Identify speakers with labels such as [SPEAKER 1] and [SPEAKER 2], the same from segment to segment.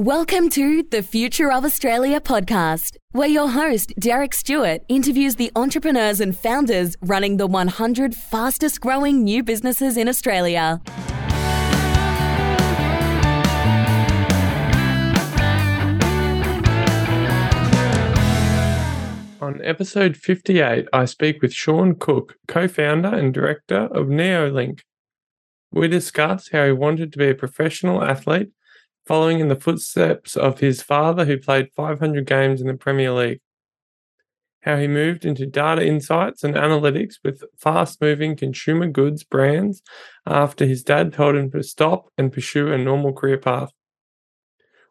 [SPEAKER 1] Welcome to the Future of Australia podcast, where your host, Derek Stewart, interviews the entrepreneurs and founders running the 100 fastest growing new businesses in Australia.
[SPEAKER 2] On episode 58, I speak with Sean Cook, co founder and director of Neolink. We discuss how he wanted to be a professional athlete following in the footsteps of his father, who played 500 games in the Premier League. How he moved into data insights and analytics with fast moving consumer goods brands after his dad told him to stop and pursue a normal career path.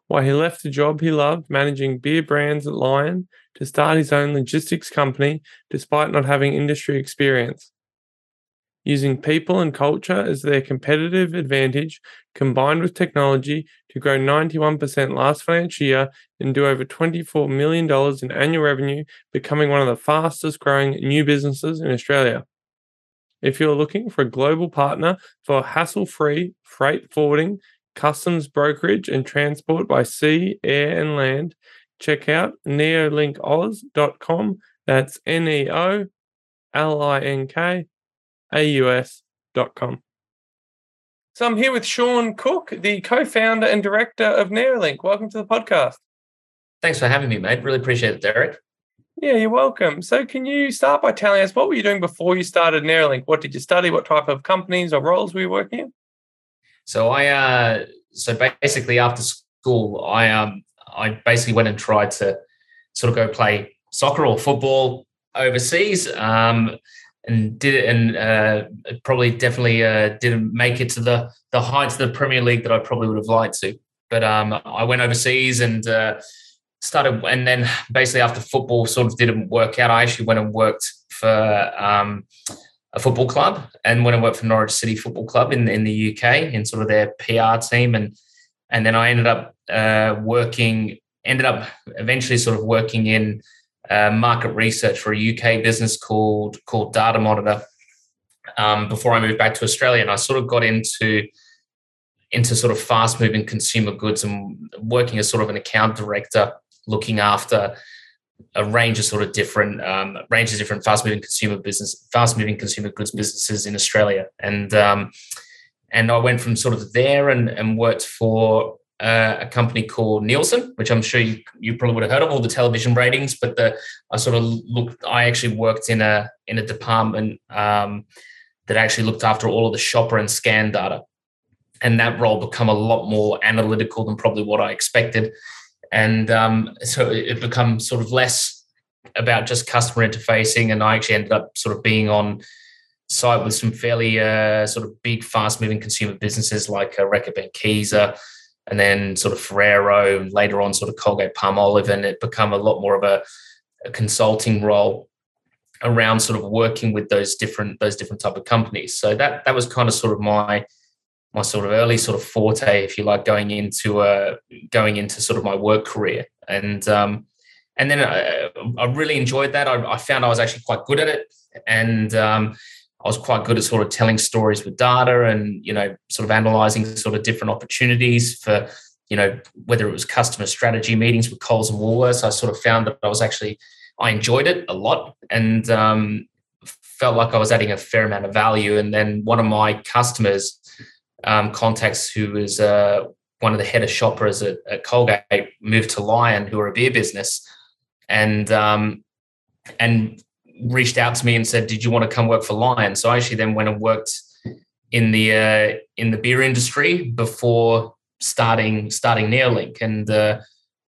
[SPEAKER 2] Why he left the job he loved managing beer brands at Lion to start his own logistics company despite not having industry experience using people and culture as their competitive advantage combined with technology to grow 91% last financial year and do over $24 million in annual revenue, becoming one of the fastest growing new businesses in Australia. If you're looking for a global partner for hassle free freight forwarding, customs brokerage, and transport by sea, air, and land, check out neolinkoz.com. That's N E O L I N K aus.com. So I'm here with Sean Cook, the co-founder and director of Neolink. Welcome to the podcast.
[SPEAKER 3] Thanks for having me, mate. Really appreciate it, Derek.
[SPEAKER 2] Yeah, you're welcome. So can you start by telling us what were you doing before you started Neolink? What did you study? What type of companies or roles were you working in?
[SPEAKER 3] So I uh so basically after school I um I basically went and tried to sort of go play soccer or football overseas. Um and did it and uh, probably definitely uh, didn't make it to the the heights of the Premier League that I probably would have liked to. But um, I went overseas and uh, started, and then basically after football sort of didn't work out, I actually went and worked for um, a football club and went and worked for Norwich City Football Club in in the UK in sort of their PR team, and and then I ended up uh, working, ended up eventually sort of working in uh, market research for a UK business called called Datamonitor. Um, before I moved back to Australia, and I sort of got into into sort of fast moving consumer goods and working as sort of an account director, looking after a range of sort of different um, range of different fast moving consumer business, fast moving consumer goods businesses in Australia, and um, and I went from sort of there and and worked for uh, a company called Nielsen, which I'm sure you, you probably would have heard of all the television ratings. But the I sort of looked. I actually worked in a in a department um, that actually looked after all of the shopper and scan data, and that role become a lot more analytical than probably what I expected. And um, so it become sort of less about just customer interfacing, and I actually ended up sort of being on site with some fairly uh, sort of big, fast-moving consumer businesses like uh, Reckitt Benckiser, and then sort of Ferrero, and later on sort of Colgate Palmolive, and it become a lot more of a, a, consulting role around sort of working with those different those different type of companies. So that that was kind of sort of my my sort of early sort of forte, if you like, going into uh, going into sort of my work career, and um, and then I, I really enjoyed that. I, I, found I was actually quite good at it, and um, I was quite good at sort of telling stories with data and, you know, sort of analyzing sort of different opportunities for, you know, whether it was customer strategy meetings with Coles and Woolworths. I sort of found that I was actually, I enjoyed it a lot and um, felt like I was adding a fair amount of value. And then one of my customers um, contacts, who was uh, one of the head of shoppers at, at, Colgate, moved to Lion, who are a beer business. And, um, and reached out to me and said, "Did you want to come work for Lion?" So I actually then went and worked in the uh, in the beer industry before starting starting Neolink, and uh,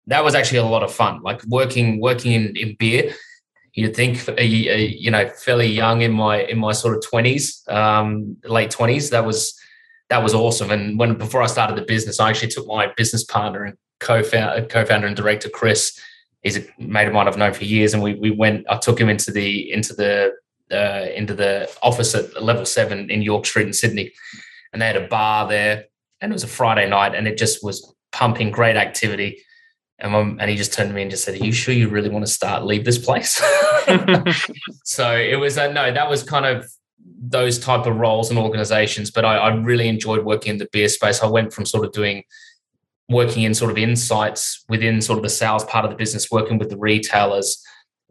[SPEAKER 3] that was actually a lot of fun. Like working working in, in beer. You'd think, uh, you know, fairly young in my in my sort of twenties, um, late twenties. That was that was awesome. And when before I started the business, I actually took my business partner and co-founder, co-founder and director Chris he's a mate of mine I've known for years, and we we went. I took him into the into the uh, into the office at level seven in York Street in Sydney, and they had a bar there, and it was a Friday night, and it just was pumping great activity. And, and he just turned to me and just said, "Are you sure you really want to start leave this place?" so it was a, no, that was kind of those type of roles and organizations. But I, I really enjoyed working in the beer space. I went from sort of doing working in sort of insights within sort of the sales part of the business, working with the retailers,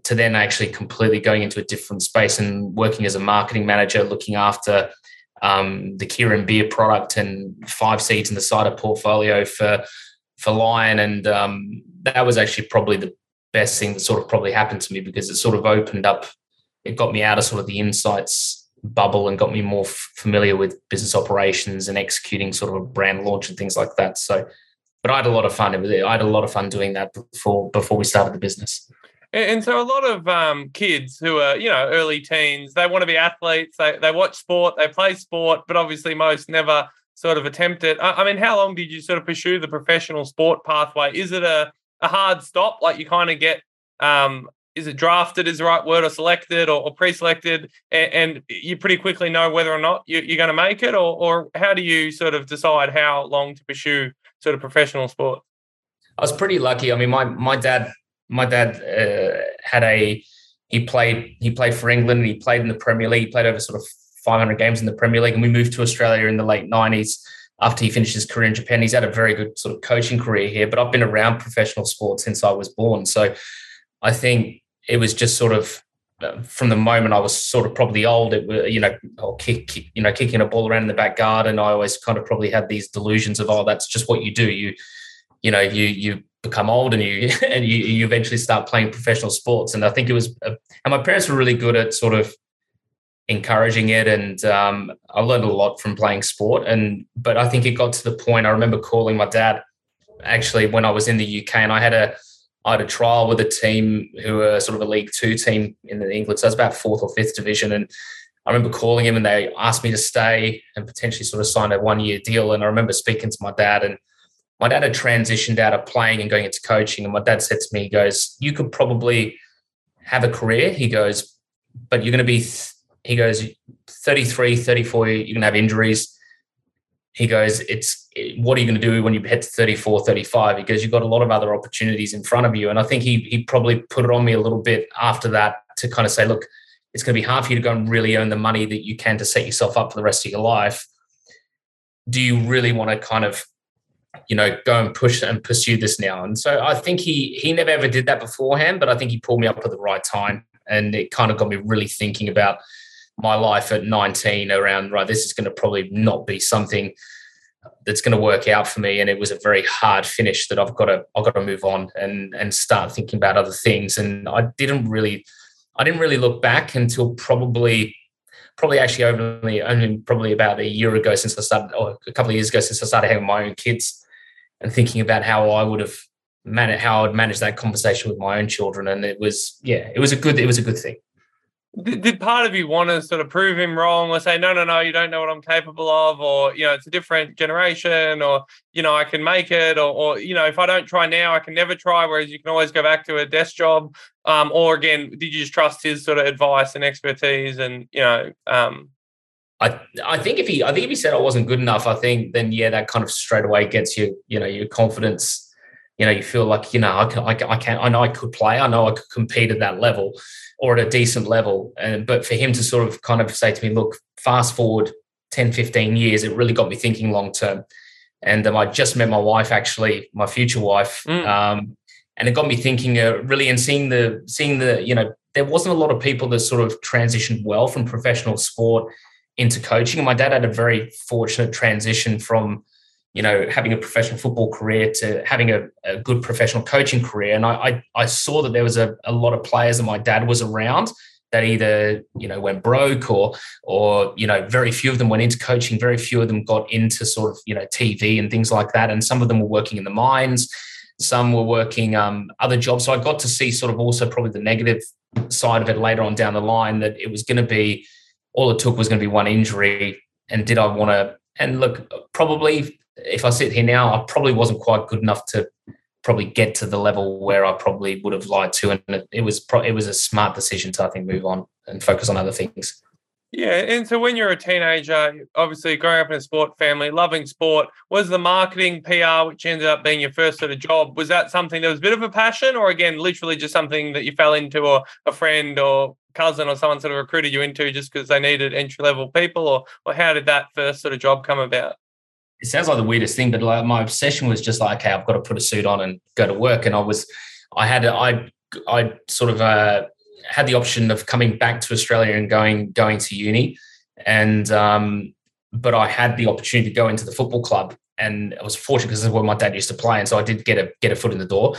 [SPEAKER 3] to then actually completely going into a different space and working as a marketing manager, looking after um, the Kirin beer product and five seeds in the cider portfolio for for Lion, and um, that was actually probably the best thing that sort of probably happened to me because it sort of opened up, it got me out of sort of the insights bubble and got me more familiar with business operations and executing sort of a brand launch and things like that. So, but I had a lot of fun. It was, I had a lot of fun doing that before before we started the business.
[SPEAKER 2] And, so a lot of um, kids who are, you know, early teens, they want to be athletes. They, they watch sport, they play sport, but obviously most never sort of attempt it. I, I mean, how long did you sort of pursue the professional sport pathway? Is it a, a hard stop? Like you kind of get, um, is it drafted is the right word or selected or, or pre-selected and, and, you pretty quickly know whether or not you, are going to make it or, or how do you sort of decide how long to pursue sort of professional sport?
[SPEAKER 3] I was pretty lucky. I mean, my, my dad my dad uh, had a he played he played for England. He played in the Premier League. He played over sort of 500 games in the Premier League, and we moved to Australia in the late 90s after he finished his career in Japan. He's had a very good sort of coaching career here, but I've been around professional sports since I was born. So I think it was just sort of from the moment I was sort of probably old, it was, you know, or kick, you know, kicking a ball around in the back garden. I always kind of probably had these delusions of, oh, that's just what you do. You, you know, you, you become old and you and you, you eventually start playing professional sports. And I think it was, and my parents were really good at sort of encouraging it, and um, I learned a lot from playing sport. And but I think it got to the point. I remember calling my dad actually when I was in the UK, and I had a I had a trial with a team who were sort of a League Two team in England, so it's about fourth or fifth division, and. I remember calling him and they asked me to stay and potentially sort of sign a one year deal. And I remember speaking to my dad and my dad had transitioned out of playing and going into coaching. And my dad said to me, he goes, You could probably have a career. He goes, But you're going to be, he goes, 33, 34, you're going to have injuries. He goes, It's what are you going to do when you hit to 34, 35? He goes, You've got a lot of other opportunities in front of you. And I think he, he probably put it on me a little bit after that to kind of say, Look, it's going to be hard for you to go and really earn the money that you can to set yourself up for the rest of your life. Do you really want to kind of you know, go and push and pursue this now. And so I think he he never ever did that beforehand, but I think he pulled me up at the right time, and it kind of got me really thinking about my life at 19 around right. This is going to probably not be something that's going to work out for me, and it was a very hard finish that I've got to I've got to move on and and start thinking about other things. And I didn't really I didn't really look back until probably probably actually only only probably about a year ago since I started, or a couple of years ago since I started having my own kids and thinking about how I would have managed how I'd manage that conversation with my own children. And it was, yeah, it was a good, it was a good thing.
[SPEAKER 2] Did, did part of you want to sort of prove him wrong or say, no, no, no, you don't know what I'm capable of, or, you know, it's a different generation, or, you know, I can make it, or, or you know, if I don't try now, I can never try, whereas you can always go back to a desk job. Um, or again, did you just trust his sort of advice and expertise and, you know, um,
[SPEAKER 3] I, I think if he I think if he said I wasn't good enough, I think then yeah, that kind of straight away gets you you know your confidence. You know, you feel like you know I can I, I can I know I could play. I know I could compete at that level or at a decent level. And but for him to sort of kind of say to me, look, fast forward 10, 15 years, it really got me thinking long term. And um, I just met my wife, actually, my future wife, mm. um, and it got me thinking uh, really and seeing the seeing the you know there wasn't a lot of people that sort of transitioned well from professional sport into coaching. And my dad had a very fortunate transition from, you know, having a professional football career to having a, a good professional coaching career. And I, I, I saw that there was a, a lot of players that my dad was around that either you know went broke or or you know very few of them went into coaching very few of them got into sort of you know tv and things like that and some of them were working in the mines some were working um, other jobs so i got to see sort of also probably the negative side of it later on down the line that it was going to be all it took was going to be one injury. And did I want to? And look, probably if I sit here now, I probably wasn't quite good enough to probably get to the level where I probably would have lied to. And it, it was it was a smart decision to I think move on and focus on other things.
[SPEAKER 2] Yeah, and so when you're a teenager, obviously growing up in a sport family, loving sport, was the marketing PR, which ended up being your first sort of job, was that something that was a bit of a passion, or again, literally just something that you fell into, or a friend or cousin or someone sort of recruited you into just because they needed entry level people, or or how did that first sort of job come about?
[SPEAKER 3] It sounds like the weirdest thing, but like my obsession was just like, okay, I've got to put a suit on and go to work. And I was, I had, I, I sort of uh, had the option of coming back to Australia and going, going to uni, and um, but I had the opportunity to go into the football club, and I was fortunate because this is where my dad used to play, and so I did get a get a foot in the door.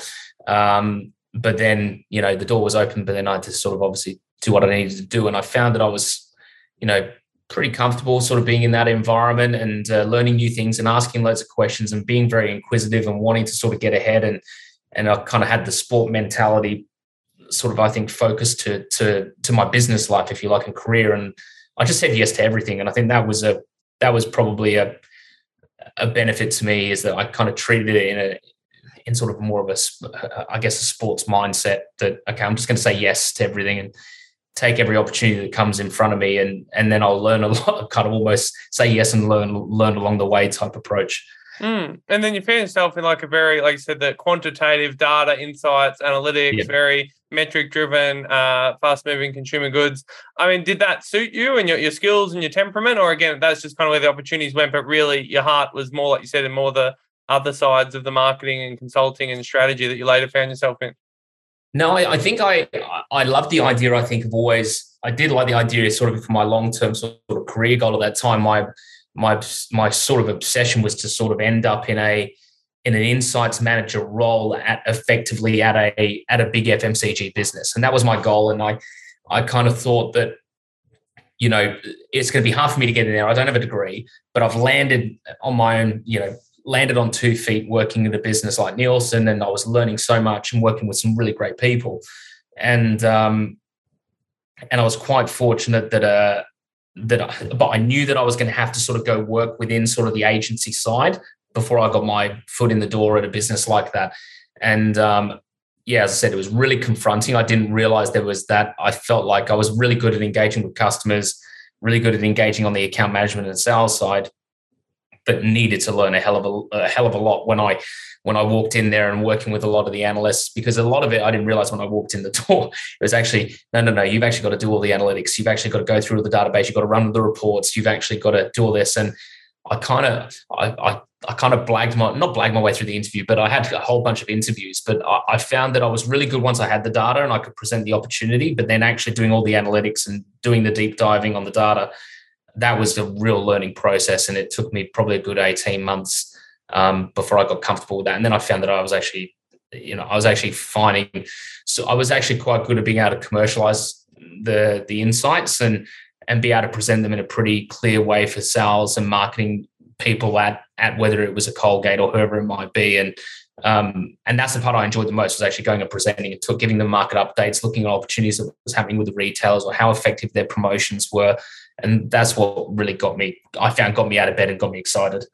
[SPEAKER 3] Um, but then, you know, the door was open, but then I had to sort of obviously do what I needed to do, and I found that I was, you know, pretty comfortable sort of being in that environment and uh, learning new things and asking loads of questions and being very inquisitive and wanting to sort of get ahead and and I kind of had the sport mentality sort of I think focused to to to my business life if you like and career. And I just said yes to everything. And I think that was a that was probably a a benefit to me is that I kind of treated it in a in sort of more of a I guess a sports mindset that okay I'm just going to say yes to everything and take every opportunity that comes in front of me and and then I'll learn a lot kind of almost say yes and learn learn along the way type approach.
[SPEAKER 2] Mm. And then you found yourself in like a very, like you said, the quantitative data, insights, analytics, very metric driven, uh, fast moving consumer goods. I mean, did that suit you and your, your skills and your temperament? Or again, that's just kind of where the opportunities went, but really your heart was more, like you said, and more the other sides of the marketing and consulting and strategy that you later found yourself in?
[SPEAKER 3] No, I, I, think I I love the idea. I think of always I did like the idea sort of for my long term sort of career goal at that time. My my my sort of obsession was to sort of end up in a in an insights manager role at effectively at a at a big FMCG business, and that was my goal. And I I kind of thought that you know it's going to be hard for me to get in there. I don't have a degree, but I've landed on my own you know landed on two feet working in a business like Nielsen, and I was learning so much and working with some really great people, and um, and I was quite fortunate that uh, that I, but I knew that I was going to have to sort of go work within sort of the agency side before I got my foot in the door at a business like that, and um, yeah, as I said, it was really confronting. I didn't realize there was that. I felt like I was really good at engaging with customers, really good at engaging on the account management and sales side but needed to learn a hell of a, a, hell of a lot when I when I walked in there and working with a lot of the analysts because a lot of it I didn't realize when I walked in the door. It was actually no, no, no. You've actually got to do all the analytics. You've actually got to go through the database. You've got to run the reports. You've actually got to do all this. And I kind of I, I I kind of blagged my not blagged my way through the interview, but I had a whole bunch of interviews. But I, I, found that I was really good once I had the data and I could present the opportunity. But then actually doing all the analytics and doing the deep diving on the data that was a real learning process. And it took me probably a good 18 months um, before I got comfortable with that. And then I found that I was actually, you know, I was actually finding, so I was actually quite good at being able to commercialize the, the insights and, and be able to present them in a pretty clear way for sales and marketing people at, at whether it was a Colgate or whoever it might be. And, um, and that's the part I enjoyed the most was actually going and presenting and took, giving them market updates, looking at opportunities that was happening with the retailers or how effective their promotions were, and that's what really got me i found got me out of bed and got me excited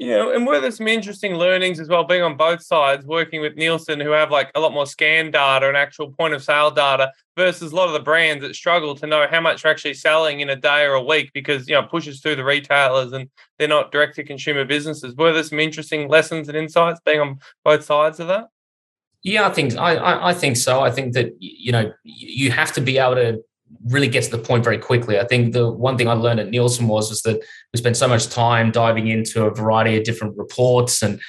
[SPEAKER 2] yeah, and were there some interesting learnings as well, being on both sides, working with Nielsen, who have like a lot more scan data and actual point of sale data, versus a lot of the brands that struggle to know how much they're actually selling in a day or a week because you know pushes through the retailers and they're not direct to consumer businesses. Were there some interesting lessons and insights being on both sides of that?
[SPEAKER 3] Yeah, I think I, I, I think so. I think that you know you have to be able to really get to the point very quickly. I think the one thing I learned at Nielsen was, was that we spent so much time diving into a variety of different reports and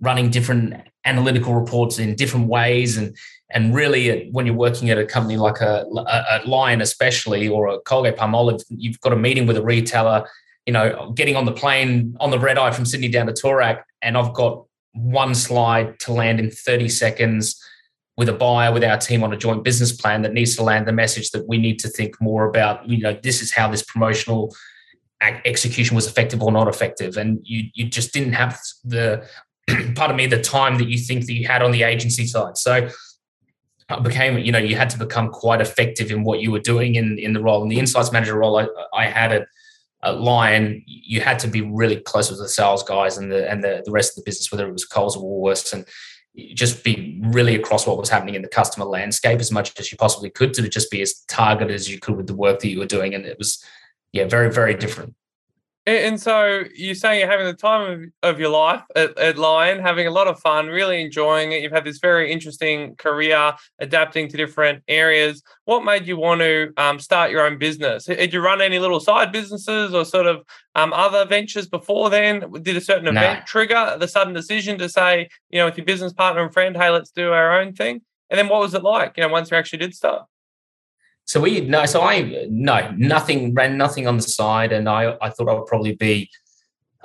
[SPEAKER 3] running different analytical reports in different ways. And and really, when you're working at a company like a, a, a Lion, especially, or a Colgate Palmolive, you've got a meeting with a retailer. You know, getting on the plane on the red eye from Sydney down to Toorak, and I've got one slide to land in 30 seconds with a buyer with our team on a joint business plan that needs to land the message that we need to think more about you know this is how this promotional execution was effective or not effective. And you you just didn't have the part of me the time that you think that you had on the agency side. So I became you know you had to become quite effective in what you were doing in in the role. In the insights manager role I, I had at, at Lion you had to be really close with the sales guys and the and the, the rest of the business whether it was Coles or Woolworths. And just be really across what was happening in the customer landscape as much as you possibly could to just be as targeted as you could with the work that you were doing. And it was, yeah, very, very different.
[SPEAKER 2] And so you're saying you're having the time of, of your life at, at Lion, having a lot of fun, really enjoying it. You've had this very interesting career, adapting to different areas. What made you want to um, start your own business? Did you run any little side businesses or sort of um, other ventures before then? Did a certain event trigger the sudden decision to say, you know, with your business partner and friend, hey, let's do our own thing? And then what was it like, you know, once you actually did start?
[SPEAKER 3] So we no, so I no nothing ran nothing on the side, and I I thought I would probably be,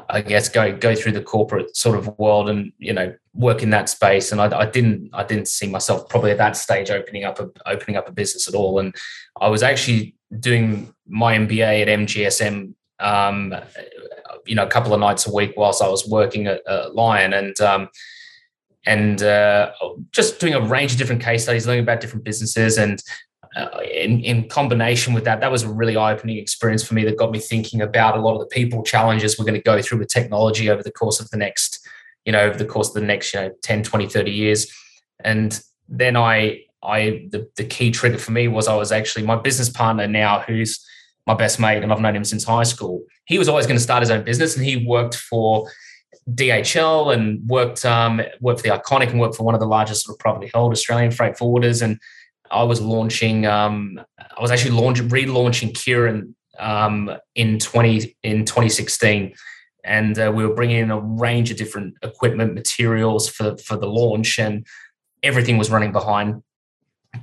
[SPEAKER 3] I guess go go through the corporate sort of world and you know work in that space, and I, I didn't I didn't see myself probably at that stage opening up a opening up a business at all, and I was actually doing my MBA at MGSM, um, you know, a couple of nights a week whilst I was working at, at Lion, and um, and uh, just doing a range of different case studies, learning about different businesses, and in, in combination with that, that was a really eye-opening experience for me that got me thinking about a lot of the people challenges we're going to go through with technology over the course of the next, you know, over the course of the next, you know, 10, 20, 30 years. And then I, I, the, the key trigger for me was I was actually my business partner now, who's my best mate, and I've known him since high school. He was always going to start his own business, and he worked for DHL and worked um, worked for the Iconic and worked for one of the largest sort of privately held Australian freight forwarders. And I was launching, um, I was actually launching, relaunching Kirin um, in 20 in 2016, and uh, we were bringing in a range of different equipment materials for for the launch, and everything was running behind.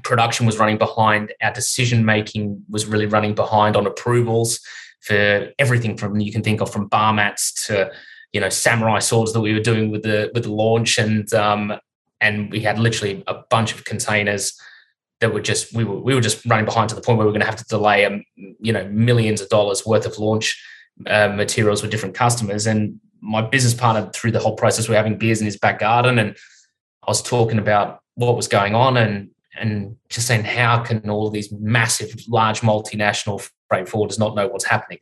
[SPEAKER 3] Production was running behind. Our decision making was really running behind on approvals for everything from you can think of from bar mats to you know samurai swords that we were doing with the with the launch and um, and we had literally a bunch of containers that were just we were we were just running behind to the point where we were going to have to delay um, you know millions of dollars worth of launch uh, materials with different customers. And my business partner through the whole process we are having beers in his back garden and I was talking about what was going on and and just saying how can all of these massive large multinational freight forwarders not know what's happening?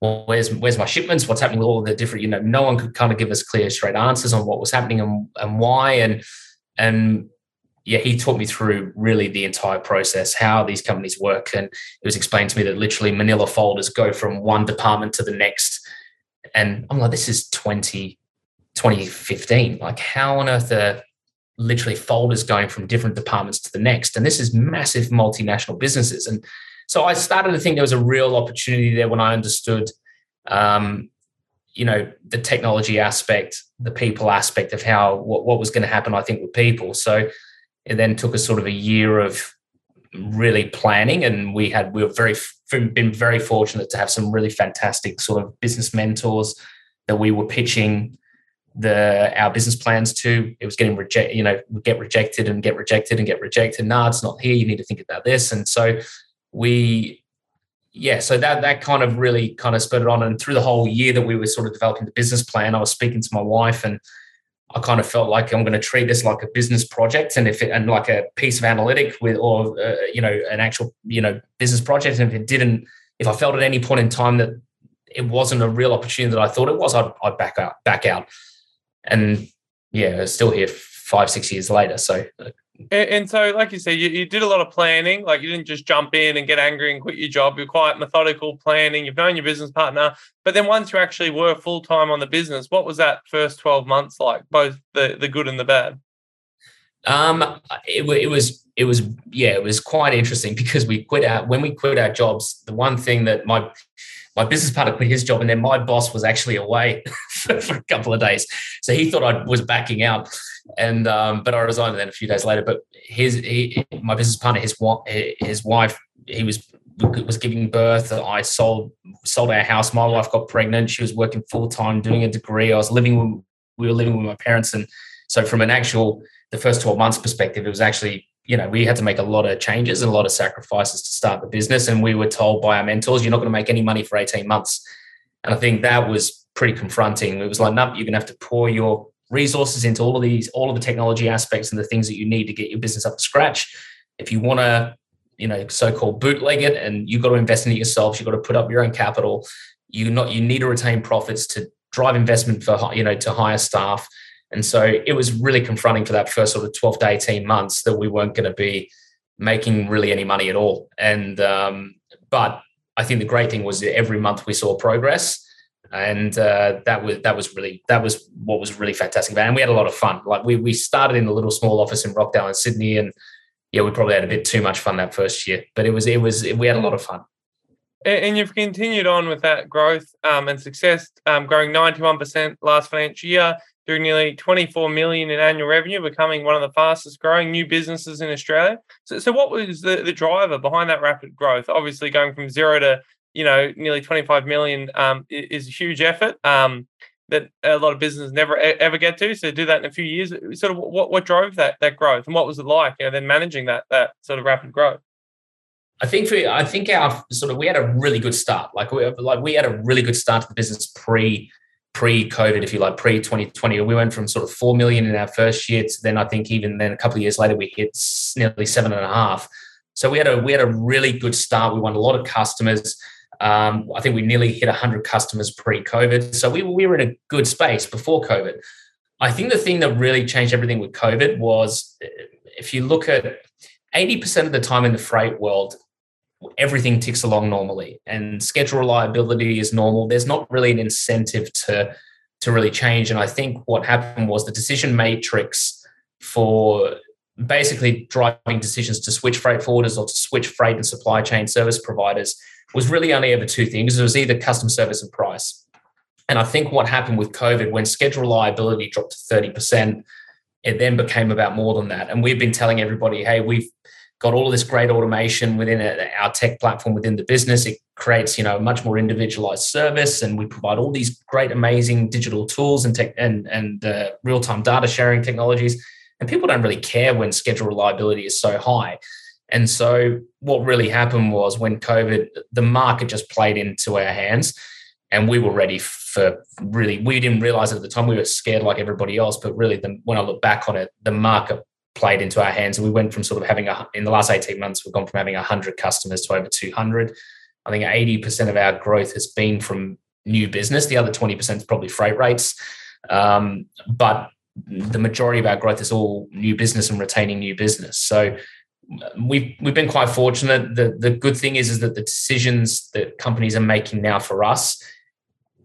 [SPEAKER 3] Well, where's where's my shipments? What's happening with all the different you know no one could kind of give us clear straight answers on what was happening and, and why. And and yeah, he taught me through really the entire process, how these companies work. And it was explained to me that literally manila folders go from one department to the next. And I'm like, this is 20, 2015. Like, how on earth are literally folders going from different departments to the next? And this is massive multinational businesses. And so I started to think there was a real opportunity there when I understood, um, you know, the technology aspect, the people aspect of how what, what was going to happen, I think, with people. So it then took us sort of a year of really planning, and we had we were very been very fortunate to have some really fantastic sort of business mentors that we were pitching the our business plans to. It was getting rejected, you know, get rejected and get rejected and get rejected. No, it's not here. You need to think about this. And so we yeah, so that that kind of really kind of spurred it on. And through the whole year that we were sort of developing the business plan, I was speaking to my wife and I kind of felt like I'm going to treat this like a business project, and if it, and like a piece of analytic with, or uh, you know, an actual you know business project. And if it didn't, if I felt at any point in time that it wasn't a real opportunity that I thought it was, I'd, I'd back out, back out. And yeah, still here five, six years later. So uh,
[SPEAKER 2] and, and, so, like you said, you, you did a lot of planning. Like you didn't just jump in and get angry and quit your job. You're quite methodical planning. You've known your business partner, but then once you actually were full time on the business, what was that first twelve months like? Both the the good and the bad.
[SPEAKER 3] Um, it, it was it was yeah, it was quite interesting because we quit our when we quit our jobs. The one thing that my my business partner quit his job, and then my boss was actually away for, for, a couple of days. So he thought I was backing out, and um, but I resigned then a few days later. But his he, my business partner, his his wife, he was was giving birth. I sold sold our house. My wife got pregnant. She was working full time, doing a degree. I was living. With, we were living with my parents, and so from an actual the first twelve months perspective, it was actually you know, we had to make a lot of changes and a lot of sacrifices to start the business. And we were told by our mentors, you're not going to make any money for 18 months. And I think that was pretty confronting. It was like, no, you're going to have to pour your resources into all of these, all of the technology aspects and the things that you need to get your business up to scratch. If you want to, you know, so-called bootleg it and you've got to invest in it yourself, you've got to put up your own capital. You not you need to retain profits to drive investment for you know to hire staff and so it was really confronting for that first sort of 12 to 18 months that we weren't going to be making really any money at all. And, um, but I think the great thing was that every month we saw progress. And uh, that was that was really that was what was really fantastic about. It. And we had a lot of fun. Like we we started in a little small office in Rockdale in Sydney, and yeah, we probably had a bit too much fun that first year, but it was it was we had a lot of fun.
[SPEAKER 2] And you've continued on with that growth um, and success, um, growing 91% last financial year, doing nearly 24 million in annual revenue, becoming one of the fastest growing new businesses in Australia. So, so what was the, the driver behind that rapid growth? Obviously, going from zero to you know nearly 25 million um, is a huge effort um, that a lot of businesses never ever get to. So do that in a few years. Sort of what what drove that that growth, and what was it like? You know, then managing that that sort of rapid growth.
[SPEAKER 3] I think for I think our sort of we had a really good start. Like we like we had a really good start to the business pre pre COVID, if you like, pre 2020. We went from sort of four million in our first year to then I think even then a couple of years later we hit nearly seven and a half. So we had a we had a really good start. We won a lot of customers. Um, I think we nearly hit 100 customers pre-COVID. So we, we were in a good space before COVID. I think the thing that really changed everything with COVID was if you look at 80% of the time in the freight world, everything ticks along normally and schedule reliability is normal. There's not really an incentive to, to really change. And I think what happened was the decision matrix for basically driving decisions to switch freight forwarders or to switch freight and supply chain service providers was really only ever two things. It was either custom service and price. And I think what happened with COVID when schedule reliability dropped to 30%, it then became about more than that. And we've been telling everybody, hey, we've got all of this great automation within our tech platform within the business. It creates, you know, a much more individualized service, and we provide all these great, amazing digital tools and tech and and uh, real time data sharing technologies. And people don't really care when schedule reliability is so high. And so, what really happened was when COVID, the market just played into our hands, and we were ready for really. We didn't realize it at the time we were scared like everybody else, but really, the, when I look back on it, the market played into our hands. And we went from sort of having a, in the last 18 months, we've gone from having 100 customers to over 200. I think 80% of our growth has been from new business. The other 20% is probably freight rates. Um, but the majority of our growth is all new business and retaining new business. So we've we've been quite fortunate. The the good thing is is that the decisions that companies are making now for us,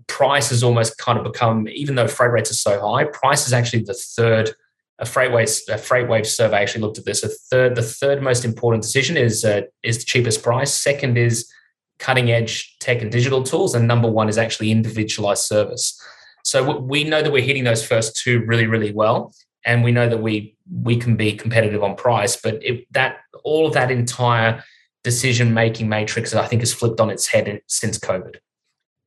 [SPEAKER 3] price has almost kind of become, even though freight rates are so high, price is actually the third a FreightWaves a FreightWave survey actually looked at this. A third, the third most important decision is uh, is the cheapest price. Second is cutting edge tech and digital tools, and number one is actually individualized service. So we know that we're hitting those first two really, really well, and we know that we we can be competitive on price. But that all of that entire decision making matrix, I think, has flipped on its head since COVID.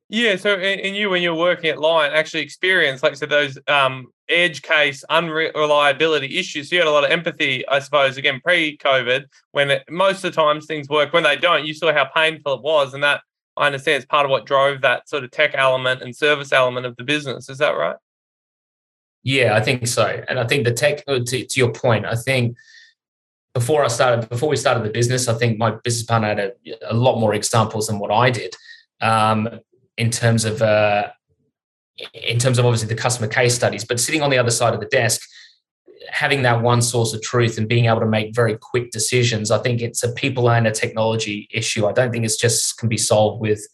[SPEAKER 2] Yeah. So, and you, when you're working at Lion, actually experienced, like I said, those um, edge case unreliability issues. So you had a lot of empathy, I suppose, again, pre COVID, when it, most of the times things work. When they don't, you saw how painful it was. And that, I understand, is part of what drove that sort of tech element and service element of the business. Is that right?
[SPEAKER 3] Yeah, I think so. And I think the tech, uh, to, to your point, I think before I started, before we started the business, I think my business partner had a, a lot more examples than what I did. Um, in terms of uh, in terms of obviously the customer case studies, but sitting on the other side of the desk, having that one source of truth and being able to make very quick decisions, I think it's a people and a technology issue. I don't think it's just can be solved with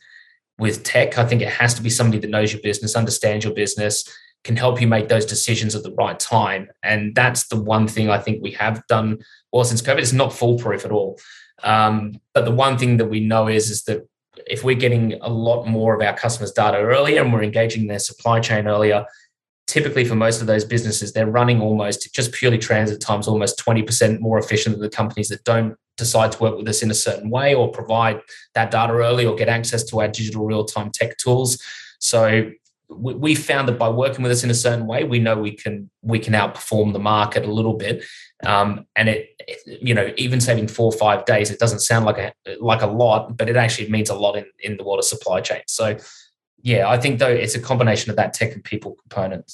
[SPEAKER 3] with tech. I think it has to be somebody that knows your business, understands your business, can help you make those decisions at the right time. And that's the one thing I think we have done well since COVID. It's not foolproof at all. Um, but the one thing that we know is is that if we're getting a lot more of our customers' data earlier and we're engaging their supply chain earlier, typically for most of those businesses, they're running almost just purely transit times almost 20% more efficient than the companies that don't decide to work with us in a certain way or provide that data early or get access to our digital real-time tech tools. So we found that by working with us in a certain way, we know we can we can outperform the market a little bit. Um, and it, it, you know, even saving four or five days, it doesn't sound like a like a lot, but it actually means a lot in in the water supply chain. So, yeah, I think though it's a combination of that tech and people component.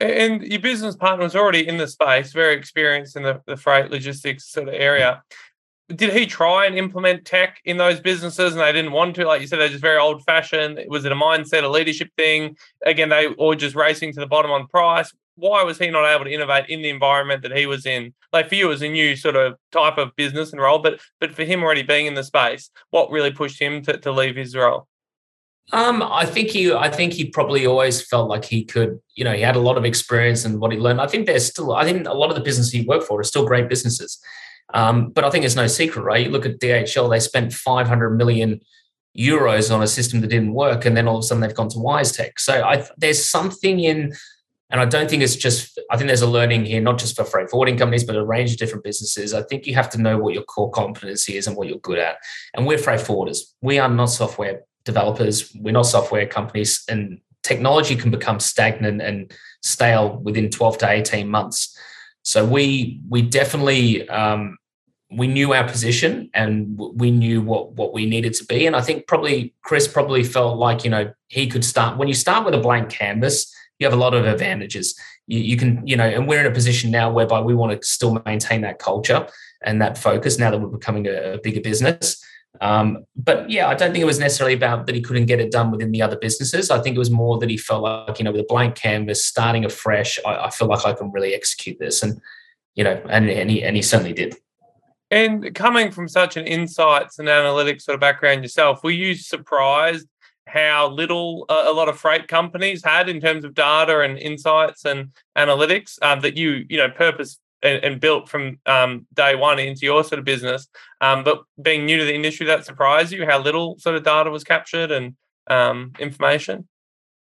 [SPEAKER 2] And your business partner was already in the space, very experienced in the, the freight logistics sort of area did he try and implement tech in those businesses and they didn't want to? Like you said, they're just very old fashioned. Was it a mindset, a leadership thing? Again, they were just racing to the bottom on price. Why was he not able to innovate in the environment that he was in? Like for you, it was a new sort of type of business and role, but but for him already being in the space, what really pushed him to, to leave his role?
[SPEAKER 3] Um, I think he, I think he probably always felt like he could, you know, he had a lot of experience and what he learned. I think there's still, I think a lot of the businesses he worked for are still great businesses. Um, but I think it's no secret, right? You look at DHL, they spent 500 million euros on a system that didn't work, and then all of a sudden they've gone to WiseTech. So I, there's something in, and I don't think it's just. I think there's a learning here, not just for freight forwarding companies, but a range of different businesses. I think you have to know what your core competency is and what you're good at. And we're freight forwarders. We are not software developers. We're not software companies, and technology can become stagnant and stale within 12 to 18 months. So we we definitely um, we knew our position and we knew what what we needed to be. And I think probably Chris probably felt like you know he could start when you start with a blank canvas. You have a lot of advantages. You, you can you know, and we're in a position now whereby we want to still maintain that culture and that focus now that we're becoming a, a bigger business. Um, but yeah, I don't think it was necessarily about that he couldn't get it done within the other businesses. I think it was more that he felt like, you know, with a blank canvas, starting afresh, I, I feel like I can really execute this. And, you know, and, and he and he certainly did.
[SPEAKER 2] And coming from such an insights and analytics sort of background yourself, were you surprised how little uh, a lot of freight companies had in terms of data and insights and analytics um, that you you know purpose and, and built from um, day one into your sort of business. Um, but being new to the industry, that surprised you how little sort of data was captured and um, information.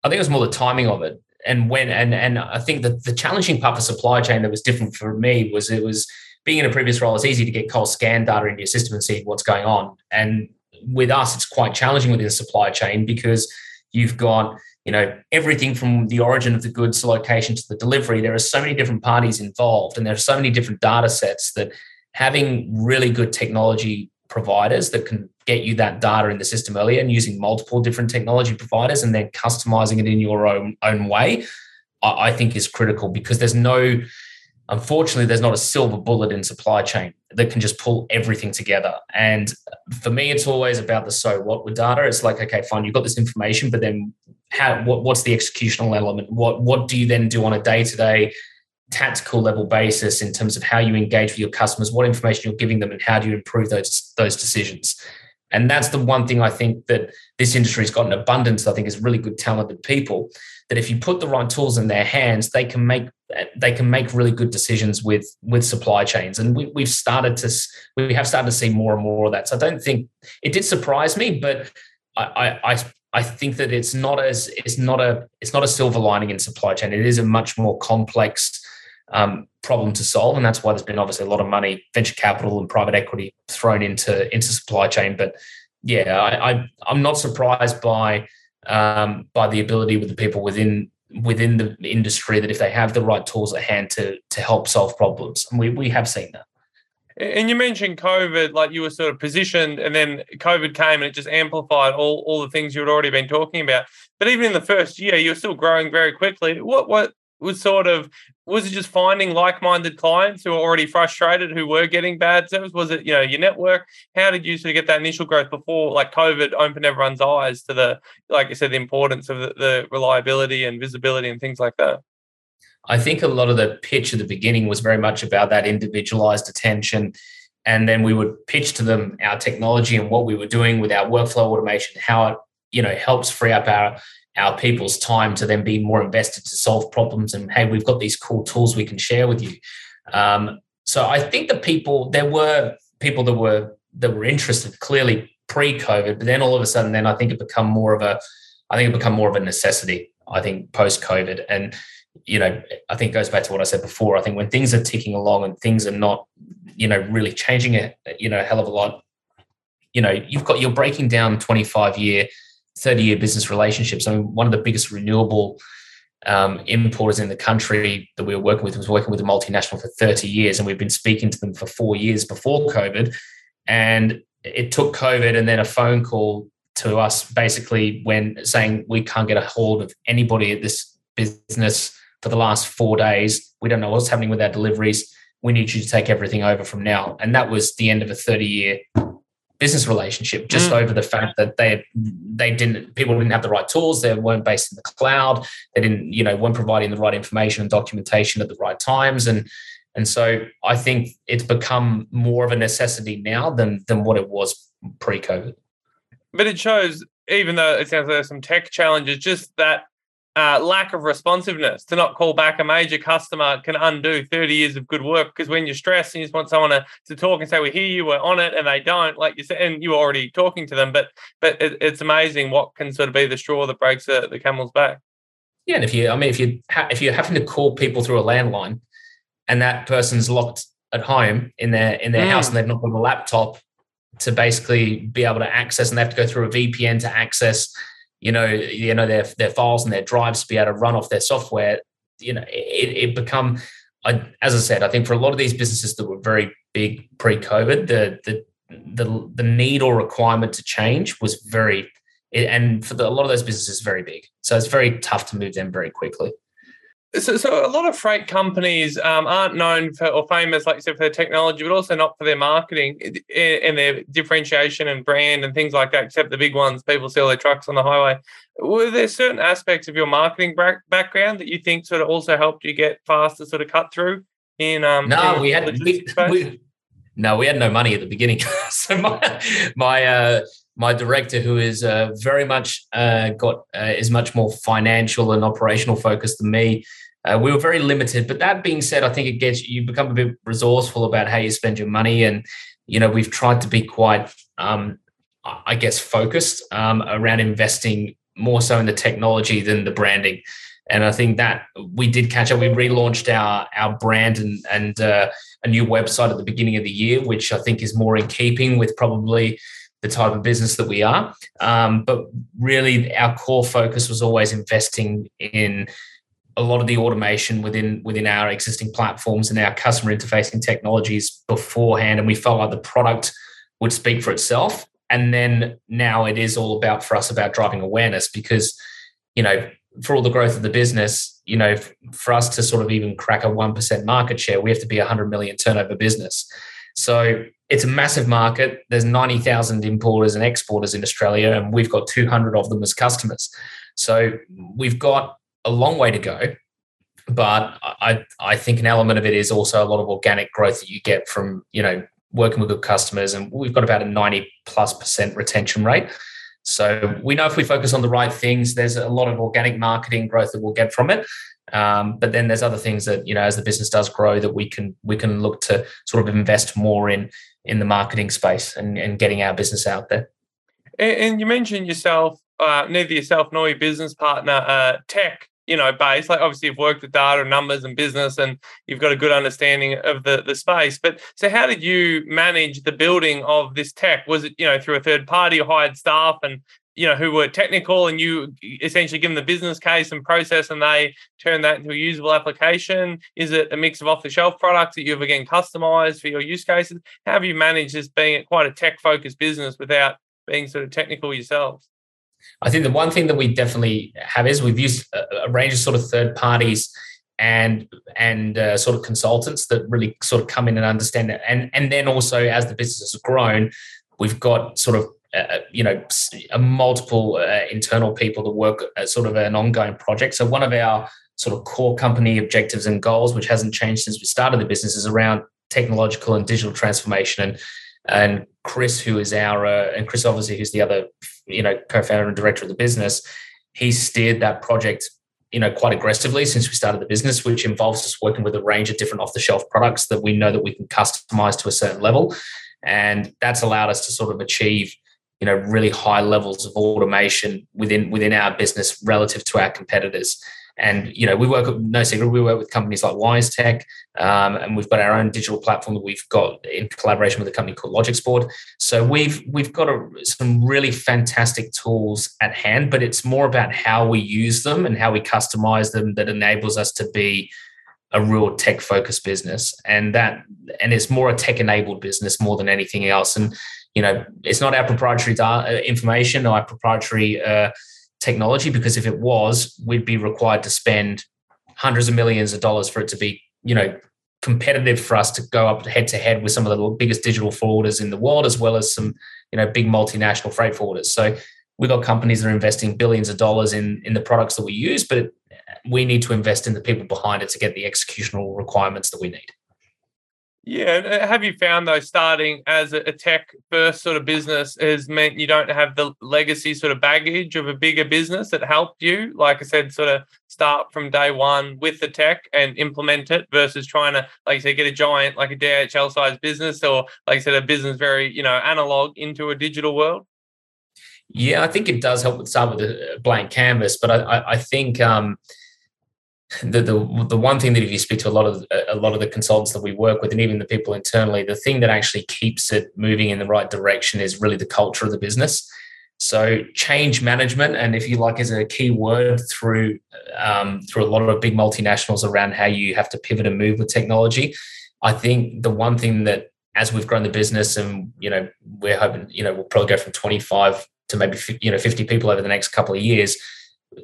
[SPEAKER 3] I think it was more the timing of it and when and and I think that the challenging part for supply chain that was different for me was it was being in a previous role. It's easy to get cold scan data into your system and see what's going on, and with us, it's quite challenging within the supply chain because you've got you know everything from the origin of the goods location to the delivery there are so many different parties involved and there are so many different data sets that having really good technology providers that can get you that data in the system earlier and using multiple different technology providers and then customizing it in your own own way I, I think is critical because there's no unfortunately there's not a silver bullet in supply chain that can just pull everything together. And for me it's always about the so what with data. It's like okay fine you've got this information but then how what, what's the executional element? What what do you then do on a day-to-day tactical level basis in terms of how you engage with your customers? What information you're giving them and how do you improve those those decisions? And that's the one thing i think that this industry has got an abundance i think is really good talented people that if you put the right tools in their hands they can make they can make really good decisions with with supply chains and we, we've started to we have started to see more and more of that so i don't think it did surprise me but I, I, I think that it's not as it's not a it's not a silver lining in supply chain. It is a much more complex um, problem to solve, and that's why there's been obviously a lot of money, venture capital, and private equity thrown into into supply chain. But yeah, I, I am not surprised by um, by the ability with the people within within the industry that if they have the right tools at hand to to help solve problems, and we we have seen that.
[SPEAKER 2] And you mentioned COVID, like you were sort of positioned, and then COVID came and it just amplified all, all the things you had already been talking about. But even in the first year, you were still growing very quickly. What what was sort of was it just finding like-minded clients who were already frustrated who were getting bad service? Was it you know your network? How did you sort of get that initial growth before like COVID opened everyone's eyes to the like I said the importance of the, the reliability and visibility and things like that?
[SPEAKER 3] I think a lot of the pitch at the beginning was very much about that individualized attention. And then we would pitch to them our technology and what we were doing with our workflow automation, how it, you know, helps free up our our people's time to then be more invested to solve problems. And hey, we've got these cool tools we can share with you. Um, so I think the people there were people that were that were interested clearly pre-COVID, but then all of a sudden, then I think it become more of a, I think it become more of a necessity. I think post-COVID, and you know, I think it goes back to what I said before. I think when things are ticking along and things are not, you know, really changing it, you know, a hell of a lot, you know, you've got, you're breaking down 25 year, 30 year business relationships. I mean, one of the biggest renewable um, importers in the country that we were working with was working with a multinational for 30 years. And we've been speaking to them for four years before COVID. And it took COVID and then a phone call to us basically when saying we can't get a hold of anybody at this business for the last four days. We don't know what's happening with our deliveries. We need you to take everything over from now. And that was the end of a 30 year business relationship just mm. over the fact that they they didn't people didn't have the right tools they weren't based in the cloud they didn't you know weren't providing the right information and documentation at the right times and and so i think it's become more of a necessity now than than what it was pre-covid
[SPEAKER 2] but it shows even though it sounds like there's some tech challenges, just that uh, lack of responsiveness to not call back a major customer can undo 30 years of good work because when you're stressed and you just want someone to, to talk and say we hear you we're on it and they don't like you said and you're already talking to them but but it, it's amazing what can sort of be the straw that breaks the, the camel's back
[SPEAKER 3] yeah and if you i mean if you ha- if you're having to call people through a landline and that person's locked at home in their in their mm. house and they've not got a laptop to basically be able to access and they have to go through a vpn to access you know, you know their their files and their drives to be able to run off their software. You know, it, it become, I, as I said, I think for a lot of these businesses that were very big pre-COVID, the the the the need or requirement to change was very, and for the, a lot of those businesses, very big. So it's very tough to move them very quickly.
[SPEAKER 2] So, so a lot of freight companies um, aren't known for or famous, like you said, for their technology, but also not for their marketing and their differentiation and brand and things like that. Except the big ones, people sell their trucks on the highway. Were there certain aspects of your marketing background that you think sort of also helped you get faster sort of cut through in? Um,
[SPEAKER 3] no,
[SPEAKER 2] in
[SPEAKER 3] we had we, we, no, we had no money at the beginning. so my my uh, my director, who is uh, very much uh, got uh, is much more financial and operational focused than me. Uh, we were very limited, but that being said, I think it gets you become a bit resourceful about how you spend your money, and you know we've tried to be quite, um, I guess, focused um, around investing more so in the technology than the branding. And I think that we did catch up. We relaunched our our brand and and uh, a new website at the beginning of the year, which I think is more in keeping with probably the type of business that we are. Um, but really, our core focus was always investing in a lot of the automation within within our existing platforms and our customer interfacing technologies beforehand, and we felt like the product would speak for itself. And then now it is all about for us about driving awareness because, you know, for all the growth of the business, you know, for us to sort of even crack a one percent market share, we have to be a hundred million turnover business. So it's a massive market. There's ninety thousand importers and exporters in Australia, and we've got two hundred of them as customers. So we've got a long way to go. But I, I think an element of it is also a lot of organic growth that you get from, you know, working with good customers. And we've got about a 90 plus percent retention rate. So we know if we focus on the right things, there's a lot of organic marketing growth that we'll get from it. Um, but then there's other things that you know as the business does grow that we can we can look to sort of invest more in in the marketing space and, and getting our business out there.
[SPEAKER 2] And, and you mentioned yourself, uh, neither yourself nor your business partner, uh, tech you know, base. Like obviously you've worked with data and numbers and business and you've got a good understanding of the, the space. But so how did you manage the building of this tech? Was it, you know, through a third party or hired staff and you know, who were technical and you essentially give them the business case and process and they turn that into a usable application? Is it a mix of off the shelf products that you've again customized for your use cases? How have you managed this being quite a tech focused business without being sort of technical yourselves?
[SPEAKER 3] I think the one thing that we definitely have is we've used a, range of sort of third parties and and uh, sort of consultants that really sort of come in and understand it. And and then also as the business has grown, we've got sort of uh, uh you know a multiple uh, internal people that work at sort of an ongoing project. So one of our sort of core company objectives and goals, which hasn't changed since we started the business, is around technological and digital transformation and and Chris, who is our uh, and Chris obviously who's the other you know co-founder and director of the business, he steered that project you know quite aggressively since we started the business, which involves us working with a range of different off-the-shelf products that we know that we can customize to a certain level, and that's allowed us to sort of achieve you know really high levels of automation within within our business relative to our competitors. And you know, we work no secret. We work with companies like WiseTech, um, and we've got our own digital platform that we've got in collaboration with a company called Logixport. So we've we've got a, some really fantastic tools at hand, but it's more about how we use them and how we customize them that enables us to be a real tech focused business and that and it's more a tech enabled business more than anything else and you know it's not our proprietary data, uh, information or our proprietary uh, technology because if it was, we'd be required to spend hundreds of millions of dollars for it to be, you know, competitive for us to go up head to head with some of the biggest digital forwarders in the world, as well as some, you know, big multinational freight forwarders. So we've got companies that are investing billions of dollars in in the products that we use, but we need to invest in the people behind it to get the executional requirements that we need.
[SPEAKER 2] Yeah, uh, have you found though starting as a tech first sort of business has meant you don't have the legacy sort of baggage of a bigger business that helped you? Like I said, sort of start from day one with the tech and implement it versus trying to, like I said, get a giant like a DHL size business or like I said, a business very you know analog into a digital world.
[SPEAKER 3] Yeah, I think it does help with start with a blank canvas, but I, I, I think. um the, the the one thing that if you speak to a lot of a lot of the consultants that we work with and even the people internally the thing that actually keeps it moving in the right direction is really the culture of the business. So change management and if you like is a key word through um, through a lot of big multinationals around how you have to pivot and move with technology. I think the one thing that as we've grown the business and you know we're hoping you know we'll probably go from 25 to maybe you know 50 people over the next couple of years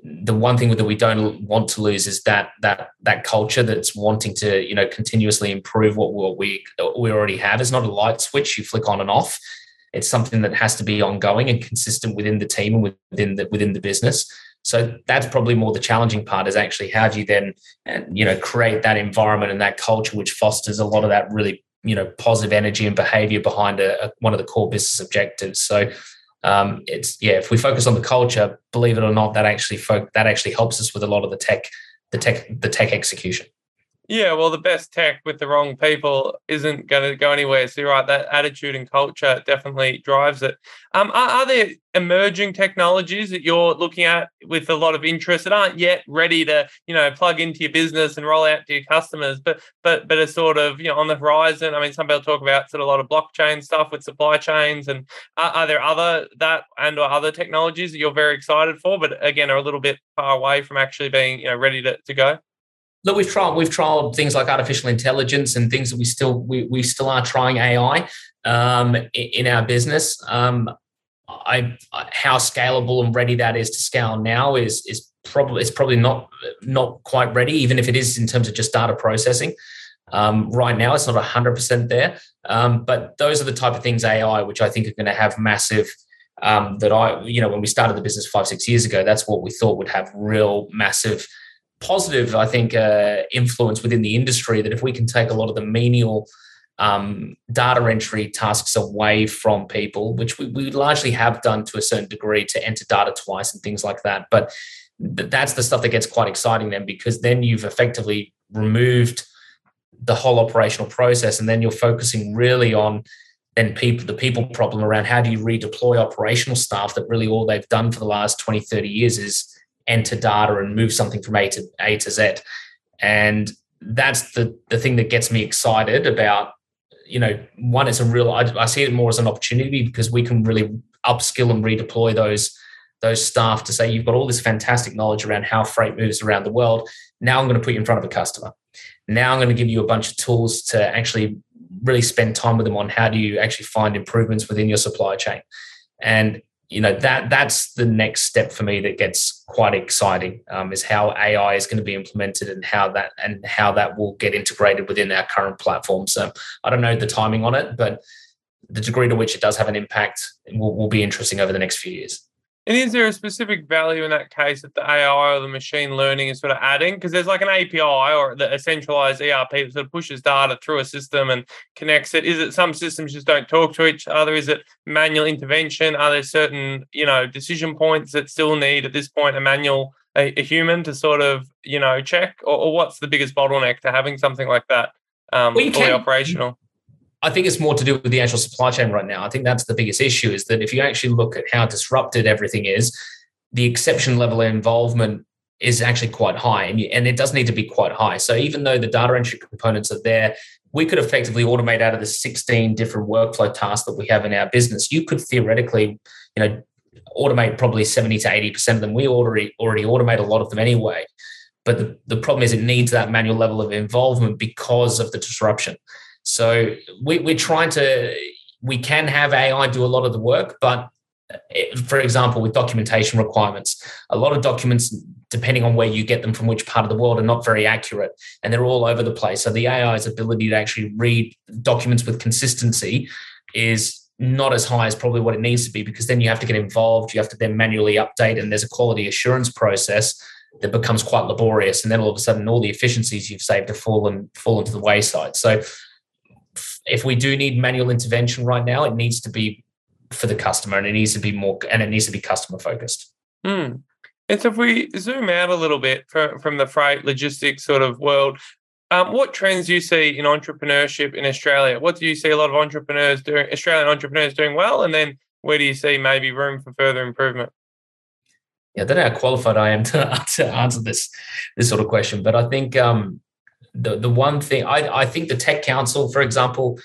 [SPEAKER 3] the one thing that we don't want to lose is that that that culture that's wanting to you know continuously improve what, we we already have. Is not a light switch you flick on and off. It's something that has to be ongoing and consistent within the team and within the within the business. So that's probably more the challenging part is actually how do you then eh, you know create that environment and that culture which fosters a lot of that really you know positive energy and behavior behind a, a, one of the core business objectives. So um, it's yeah if we focus on the culture believe it or not that actually fo- that actually helps us with a lot of the tech the tech the tech execution
[SPEAKER 2] yeah, well, the best tech with the wrong people isn't going to go anywhere. So you're right, that attitude and culture definitely drives it. Um, are, are, there emerging technologies that you're looking at with a lot of interest that aren't yet ready to, you know, plug into your business and roll out to your customers, but but but are sort of you know on the horizon? I mean, some people talk about sort of a lot of blockchain stuff with supply chains, and are, are there other that and or other technologies that you're very excited for, but again are a little bit far away from actually being you know ready to, to go?
[SPEAKER 3] Look, we've tried we've tried things like artificial intelligence and things that we still we, we still are trying AI um, in our business. Um, I how scalable and ready that is to scale now is is probably it's probably not not quite ready, even if it is in terms of just data processing. Um, right now, it's not hundred percent there, um, but those are the type of things AI, which I think are going to have massive. Um, that I, you know, when we started the business five six years ago, that's what we thought would have real massive positive, I think, uh, influence within the industry that if we can take a lot of the menial um, data entry tasks away from people, which we, we largely have done to a certain degree to enter data twice and things like that. But th- that's the stuff that gets quite exciting then because then you've effectively removed the whole operational process and then you're focusing really on then people the people problem around how do you redeploy operational staff that really all they've done for the last 20 30 years is enter data and move something from A to A to Z. And that's the the thing that gets me excited about you know one it's a real I, I, see it more as an opportunity because we can really upskill and redeploy those those staff to say you've got all this fantastic knowledge around how freight moves around the world. Now i'm going to put you in front of a customer. Now i'm going to give you a bunch of tools to actually really spend time with them on how do you actually find improvements within your supply chain. And you know that that's the next step for me that gets quite exciting um, is how AI is going to be implemented and how that and how that will get integrated within our current platform. So I don't know the timing on it, but the degree to which it does have an impact will, will be interesting over the next few years.
[SPEAKER 2] And is there a specific value in that case that the AI or the machine learning is sort of adding? Because there's like an API or the, a centralized ERP that sort of pushes data through a system and connects it. Is it some systems just don't talk to each other? Is it manual intervention? Are there certain, you know, decision points that still need at this point a manual, a, a human to sort of, you know, check? Or, or, what's the biggest bottleneck to having something like that um, well, fully can, operational?
[SPEAKER 3] I think it's more to do with the actual supply chain right now. I think that's the biggest issue is that if you actually look at how disrupted everything is, the exception level of involvement is actually quite high and, you, and it does need to be quite high. So even though the data entry components are there, we could effectively automate out of the 16 different workflow tasks that we have in our business. You could theoretically, you know, automate probably 70 to 80% of them. We already already automate a lot of them anyway. But the, the problem is it needs that manual level of involvement because of the disruption. So we, we're trying to, we can have AI do a lot of the work, but eh, for example, with documentation requirements, a lot of documents, depending on where you get them from which part of the world, are not very accurate and they're all over the place. So the AI's ability to actually read documents with consistency is not as high as probably what it needs to be because then you have to get involved. You have to then manually update, and there's a quality assurance process that becomes quite laborious. And then all of a sudden, all the efficiencies you've saved have fallen fall into the wayside. So if we do need manual intervention right now, it needs to be for the customer and it needs to be more and it needs to be customer focused.
[SPEAKER 2] Mm. And so if we zoom out a little bit from, from the freight logistics sort of world, um, what trends do you see in entrepreneurship in Australia? What do you see a lot of entrepreneurs doing, Australian entrepreneurs doing well? And then where do you see maybe room for further improvement?
[SPEAKER 3] Yeah, I don't know how qualified I am to, to answer this this sort of question, but I think um, the the one thing I, I think the Tech Council, for example,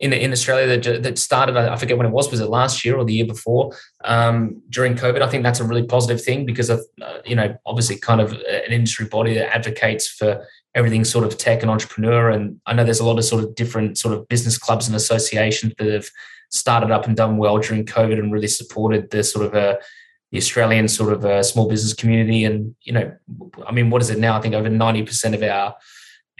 [SPEAKER 3] in in Australia that that started. I forget when it was. Was it last year or the year before? Um, during COVID, I think that's a really positive thing because of uh, you know obviously kind of an industry body that advocates for everything sort of tech and entrepreneur. And I know there's a lot of sort of different sort of business clubs and associations that have started up and done well during COVID and really supported the sort of uh, the Australian sort of uh, small business community. And you know, I mean, what is it now? I think over ninety percent of our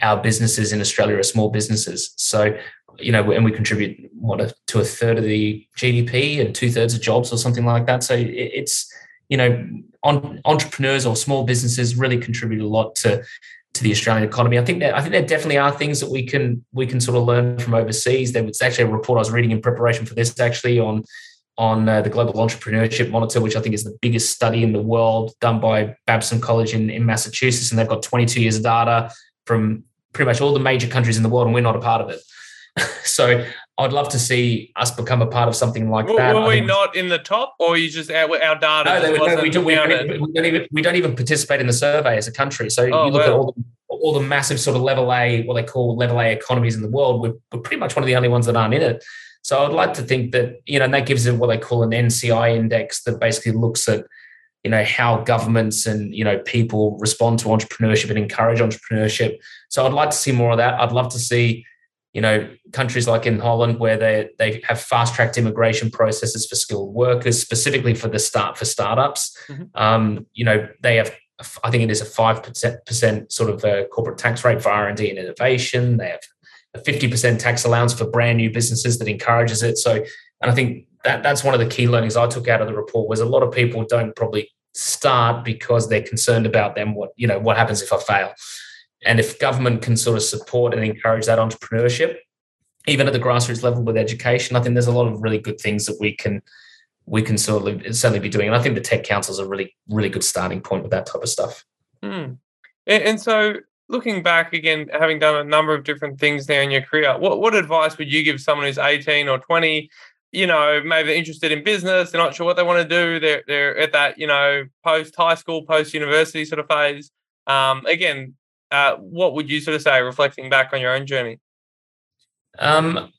[SPEAKER 3] our businesses in Australia are small businesses. So you know, and we contribute what a, to a third of the GDP and two thirds of jobs or something like that. So it's you know, on, entrepreneurs or small businesses really contribute a lot to to the Australian economy. I think that I think there definitely are things that we can we can sort of learn from overseas. There was actually a report I was reading in preparation for this actually on on uh, the Global Entrepreneurship Monitor, which I think is the biggest study in the world done by Babson College in, in Massachusetts, and they've got 22 years of data from pretty much all the major countries in the world, and we're not a part of it. so I'd love to see us become a part of something like
[SPEAKER 2] well,
[SPEAKER 3] that.
[SPEAKER 2] Were we not in the top, or you just our, our data?
[SPEAKER 3] No, no, we, don't, we, don't, we, don't, even we don't even participate in the survey as a country. So oh, you look at all the, all the massive sort of level A, what they call level A economies in the world. We're, we're pretty much one of the only ones that aren't in it. So I'd like to think that you know, and that gives it what they call an NCI index that basically looks at you know how governments and you know people respond to entrepreneurship and encourage entrepreneurship. So I'd like to see more of that. I'd love to see you know, countries like in Holland where they they have fast tracked immigration processes for skilled workers, specifically for the start for startups. Mm-hmm. Um, you know, they have I think it is a five percent sort of a corporate tax rate for R and innovation. They have a fifty percent tax allowance for brand new businesses that encourages it. So, and I think that that's one of the key learnings I took out of the report was a lot of people don't probably start because they're concerned about them what you know what happens if I fail. And if government can sort of support and encourage that entrepreneurship, even at the grassroots level with education, I think there's a lot of really good things that we can we can of certainly be doing. And I think the tech council is a really really good starting point with that type of stuff.
[SPEAKER 2] Mm. And so, looking back again, having done a number of different things there in your career, what what advice would you give someone who's 18 or 20? You know, maybe they're interested in business, they're not sure what they want to do. They're they're at that you know post high school, post university sort of phase. Um, again, uh, what would you sort of say, reflecting back on your own journey?
[SPEAKER 3] Um,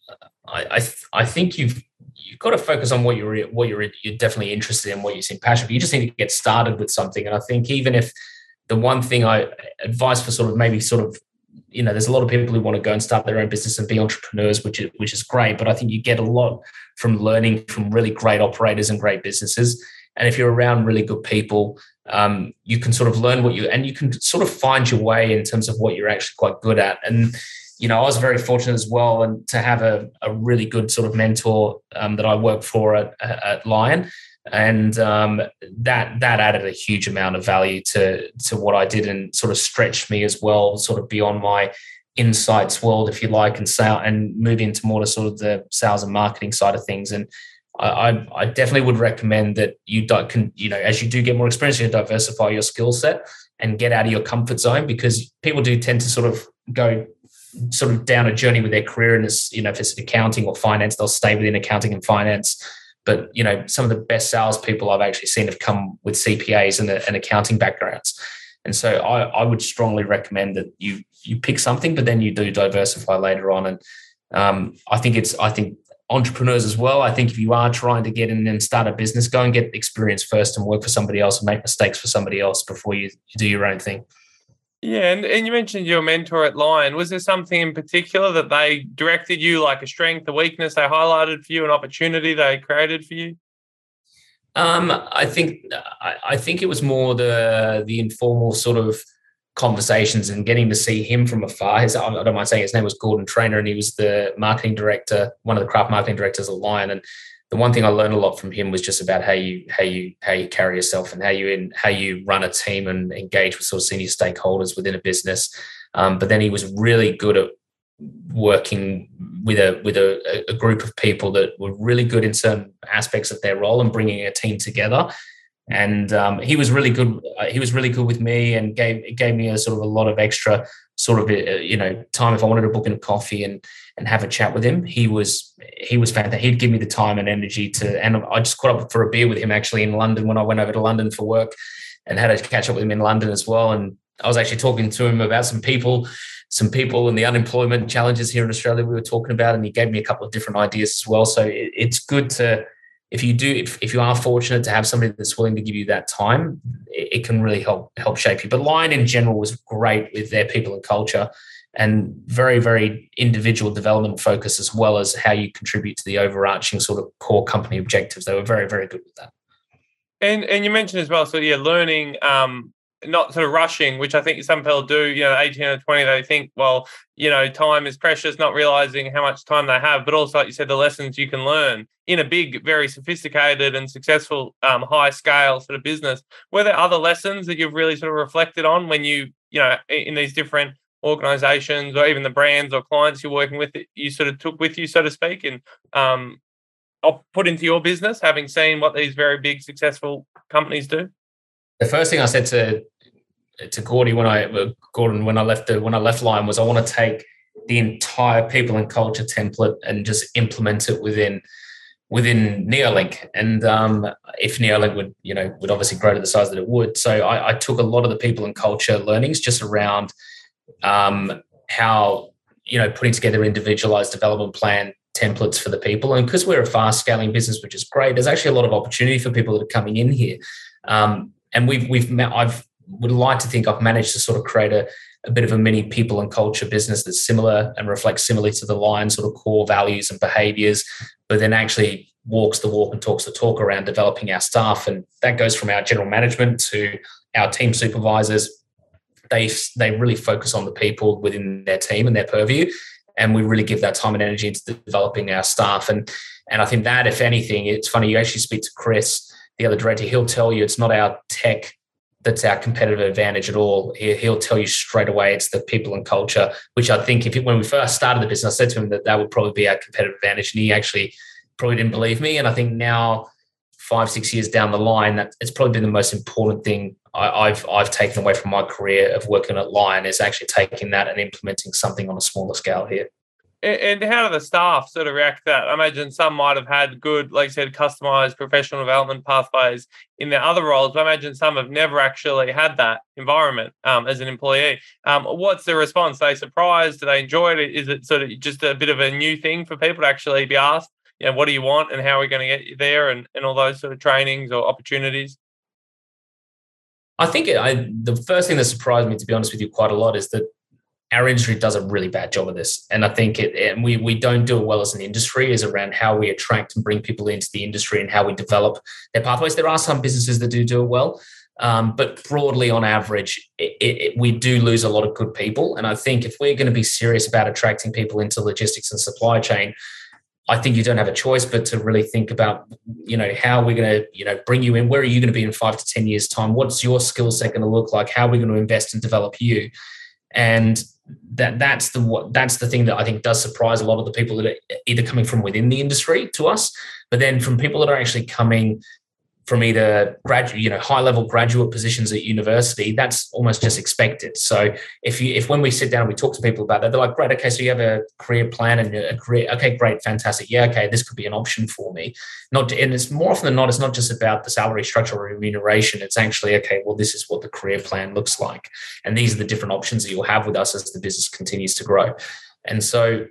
[SPEAKER 3] I I, th- I think you've you've got to focus on what you're what you're you're definitely interested in, what you seem passionate. But you just need to get started with something. And I think even if the one thing I advice for sort of maybe sort of you know, there's a lot of people who want to go and start their own business and be entrepreneurs, which is which is great. But I think you get a lot from learning from really great operators and great businesses. And if you're around really good people um, you can sort of learn what you and you can sort of find your way in terms of what you're actually quite good at and you know i was very fortunate as well and to have a, a really good sort of mentor um, that i worked for at, at lion and um, that that added a huge amount of value to to what i did and sort of stretched me as well sort of beyond my insights world if you like and sale and move into more to sort of the sales and marketing side of things and I, I definitely would recommend that you can, you know, as you do get more experience, you diversify your skill set and get out of your comfort zone because people do tend to sort of go sort of down a journey with their career. And it's, you know, if it's accounting or finance, they'll stay within accounting and finance. But, you know, some of the best salespeople I've actually seen have come with CPAs and, and accounting backgrounds. And so I, I would strongly recommend that you you pick something, but then you do diversify later on. And um, I think it's I think entrepreneurs as well. I think if you are trying to get in and start a business, go and get experience first and work for somebody else and make mistakes for somebody else before you, you do your own thing.
[SPEAKER 2] Yeah, and, and you mentioned your mentor at Lion. Was there something in particular that they directed you, like a strength, a weakness they highlighted for you, an opportunity they created for you?
[SPEAKER 3] Um, I think I, I think it was more the the informal sort of conversations and getting to see him from afar. His, I don't mind saying his name was Gordon Trainer, and he was the marketing director, one of the craft marketing directors at Lion. And the one thing I learned a lot from him was just about how you how you how you carry yourself and how you in how you run a team and engage with sort of senior stakeholders within a business. Um, but then he was really good at working with a with a, a, group of people that were really good in certain aspects of their role and bringing a team together. And um, he was really good. Uh, he was really good with me and gave gave me a sort of a lot of extra sort of uh, you know time if I wanted to book in a coffee and and have a chat with him. He was he was fantastic. He'd give me the time and energy to. And I just caught up for a beer with him actually in London when I went over to London for work, and had a catch up with him in London as well. And I was actually talking to him about some people some people and the unemployment challenges here in Australia we were talking about, and he gave me a couple of different ideas as well. So it, it's good to if you do if, if you are fortunate to have somebody that's willing to give you that time, it, it can really help help shape you. But Lion in general was great with their people and culture and very very individual development focus as well as how you contribute to the overarching sort of core company objectives they were very very good with that
[SPEAKER 2] and and you mentioned as well so yeah learning um not sort of rushing, which I think some people do, you know, 18 or 20, they think, well, you know, time is precious, not realizing how much time they have, but also, like you said, the lessons you can learn in a big, very sophisticated and successful, um, high scale sort of business. Were there other lessons that you've really sort of reflected on when you, you know, in these different organizations or even the brands or clients you're working with, that you sort of took with you, so to speak, and um, put into your business, having seen what these very big, successful companies do?
[SPEAKER 3] The first thing I said to to Gordy when I Gordon when I left the when I left Lion was I want to take the entire people and culture template and just implement it within within Neolink. And um, if Neolink would you know would obviously grow to the size that it would, so I, I took a lot of the people and culture learnings just around um, how you know putting together individualized development plan templates for the people. And because we're a fast scaling business which is great there's actually a lot of opportunity for people that are coming in here. Um, and we've we've met, I've would like to think I've managed to sort of create a, a bit of a mini people and culture business that's similar and reflects similarly to the Lion sort of core values and behaviors, but then actually walks the walk and talks the talk around developing our staff. And that goes from our general management to our team supervisors. They they really focus on the people within their team and their purview. And we really give that time and energy into developing our staff. And and I think that if anything, it's funny, you actually speak to Chris the other director, he'll tell you it's not our tech that's our competitive advantage at all. He'll tell you straight away it's the people and culture, which I think if when we first started the business, I said to him that that would probably be our competitive advantage, and he actually probably didn't believe me. And I think now, five six years down the line, that it's probably been the most important thing I, have I've taken away from my career of working at Lion is actually taking that and implementing something on a smaller scale here.
[SPEAKER 2] And how do the staff sort of react to that? I imagine some might have had good, like I said, customized professional development pathways in their other roles. But I imagine some have never actually had that environment um, as an employee. Um, what's the response? Are they surprised? Do they enjoy it? Is it sort of just a bit of a new thing for people to actually be asked, you know, what do you want and how are we going to get you there and, and all those sort of trainings or opportunities?
[SPEAKER 3] I think I, the first thing that surprised me, to be honest with you, quite a lot is that our industry does a really bad job of this. And I think it, and we, we don't do it well as an industry, is around how we attract and bring people into the industry and how we develop their pathways. There are some businesses that do do it well. Um, but broadly, on average, it, it, we do lose a lot of good people. And I think if we're going to be serious about attracting people into logistics and supply chain, I think you don't have a choice but to really think about, you know, how we're going to, you know, bring you in. Where are you going to be in five to ten years' time? What's your skill set going to look like? How are we going to invest and develop you? And that that's the what that's the thing that I think does surprise a lot of the people that are either coming from within the industry to us, but then from people that are actually coming from either graduate, you know, high level graduate positions at university, that's almost just expected. So if you, if when we sit down and we talk to people about that, they're like, great, okay, so you have a career plan and a career, okay, great, fantastic, yeah, okay, this could be an option for me. Not, and it's more often than not, it's not just about the salary structure or remuneration. It's actually okay, well, this is what the career plan looks like, and these are the different options that you'll have with us as the business continues to grow. And so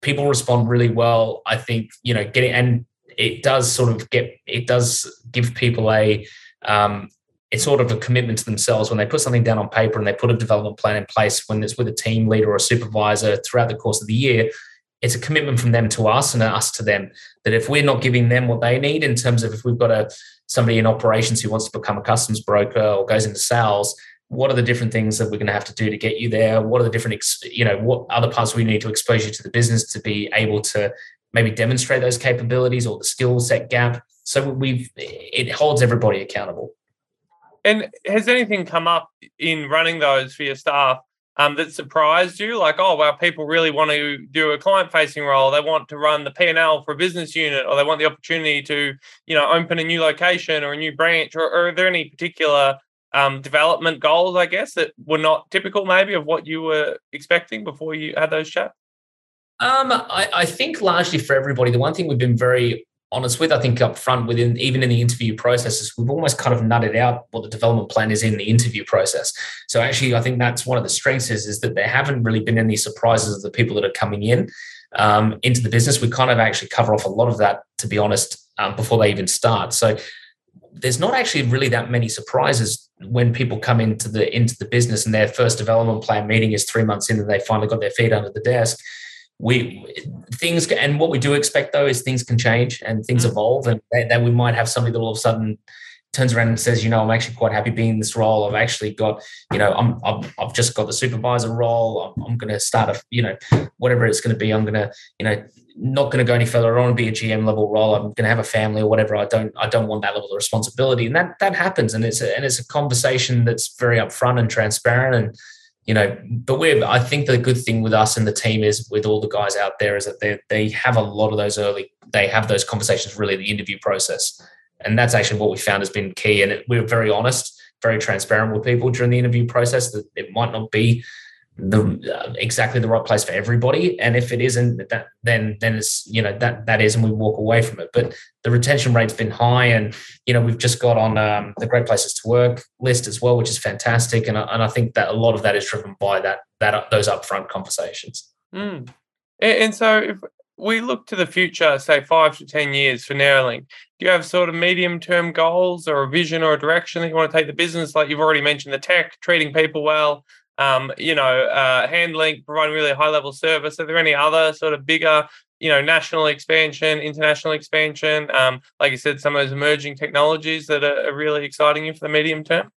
[SPEAKER 3] people respond really well. I think you know getting and it does sort of get it does give people a um, it's sort of a commitment to themselves when they put something down on paper and they put a development plan in place when it's with a team leader or a supervisor throughout the course of the year it's a commitment from them to us and us to them. That if we're not giving them what they need in terms of if we've got a somebody in operations who wants to become a customs broker or goes into sales what are the different things that we're going to have to do to get you there? What are the different you know what other parts we need to expose you to the business to be able to maybe demonstrate those capabilities or the skill set gap. So we've it holds everybody accountable.
[SPEAKER 2] And has anything come up in running those for your staff um, that surprised you? Like, oh, well, people really want to do a client-facing role. They want to run the P and L for a business unit, or they want the opportunity to, you know, open a new location or a new branch. Or, or are there any particular um, development goals, I guess, that were not typical, maybe, of what you were expecting before you had those chats?
[SPEAKER 3] Um, I, I think largely for everybody, the one thing we've been very honest with. I think up front within even in the interview processes, we've almost kind of nutted out what the development plan is in the interview process. So actually, I think that's one of the strengths is, is that there haven't really been any surprises of the people that are coming in um, into the business. We kind of actually cover off a lot of that, to be honest, um, before they even start. So there's not actually really that many surprises when people come into the into the business and their first development plan meeting is three months in and they finally got their feet under the desk we things and what we do expect though is things can change and things mm-hmm. evolve and that we might have somebody that all of a sudden turns around and says, you know, I'm actually quite happy being in this role. I've actually got, you know, I'm, I've, I've just got the supervisor role. I'm, I'm going to start a, you know, whatever it's going to be. I'm going to, you know, not going to go any further. I don't want to be a GM level role. I'm going to have a family or whatever. I don't, I don't want that level of responsibility. And that, that happens. And it's a, and it's a conversation that's very upfront and transparent. And, you know, but we're, I think the good thing with us and the team is with all the guys out there is that they, they have a lot of those early, they have those conversations really the interview process. And that's actually what we found has been key. And it, we're very honest, very transparent with people during the interview process that it might not be the uh, exactly the right place for everybody. And if it isn't that then then it's you know that that is and we walk away from it. But the retention rate's been high and you know we've just got on um, the great places to work list as well which is fantastic. And, and i think that a lot of that is driven by that that those upfront conversations.
[SPEAKER 2] Mm. and, so if we look to the future say five to ten years for Neolink do you have sort of medium term goals or a vision or a direction that you want to take the business? Like you've already mentioned the tech treating people well um, you know, uh, handling, providing really high level service. Are there any other sort of bigger, you know, national expansion, international expansion? Um, like you said, some of those emerging technologies that are, are really exciting you for the medium term?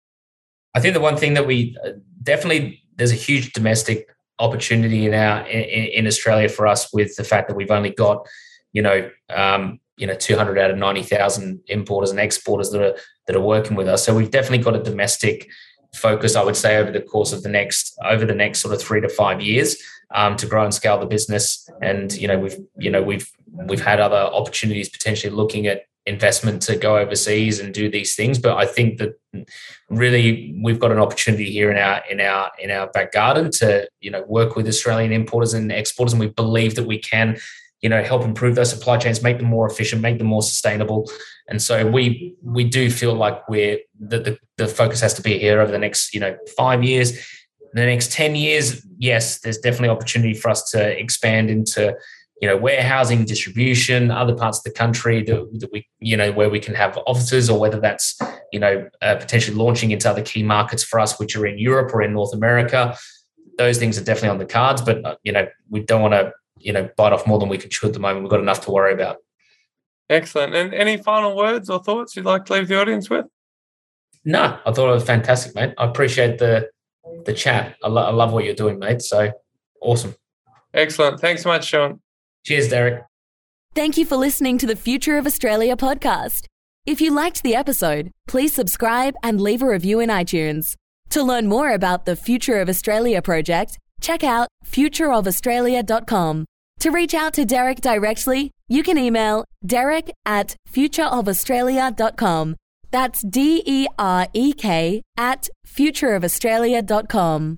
[SPEAKER 3] I think the one thing that we uh, definitely there's a huge domestic opportunity in our in, in Australia for us with the fact that we've only got you know um, you know 200 out of 90,000 importers and exporters that are that are working with us. So we've definitely got a domestic focus, I would say, over the course of the next over the next sort of three to five years um, to grow and scale the business. And you know, we've you know we've we've had other opportunities potentially looking at investment to go overseas and do these things. But I think that really we've got an opportunity here in our in our in our back garden to you know work with Australian importers and exporters, and we believe that we can you know help improve those supply chains, make them more efficient, make them more sustainable. And so we we do feel like we're the, the, the focus has to be here over the next you know five years. The next 10 years, yes, there's definitely opportunity for us to expand into you know warehousing distribution other parts of the country that, that, we you know where we can have offices or whether that's you know uh, potentially launching into other key markets for us which are in europe or in north america. Those things are definitely on the cards but uh, you know we don't want to you know bite off more than we can chew at the moment. We've got enough to worry about
[SPEAKER 2] Excellent. And any final words or thoughts you'd like to leave the audience with?
[SPEAKER 3] No, I thought it was fantastic, mate. I appreciate the the chat. I, lo- I love what you're doing, mate. So awesome.
[SPEAKER 2] Excellent. Thanks so much, Sean.
[SPEAKER 3] Cheers, Derek.
[SPEAKER 1] Thank you for listening to the Future of Australia podcast. If you liked the episode, please subscribe and leave a review in iTunes. To learn more about the Future of Australia project, check out futureofaustralia.com. To reach out to Derek directly, you can email derek at futureofaustralia.com. That's D E R E K at futureofaustralia.com.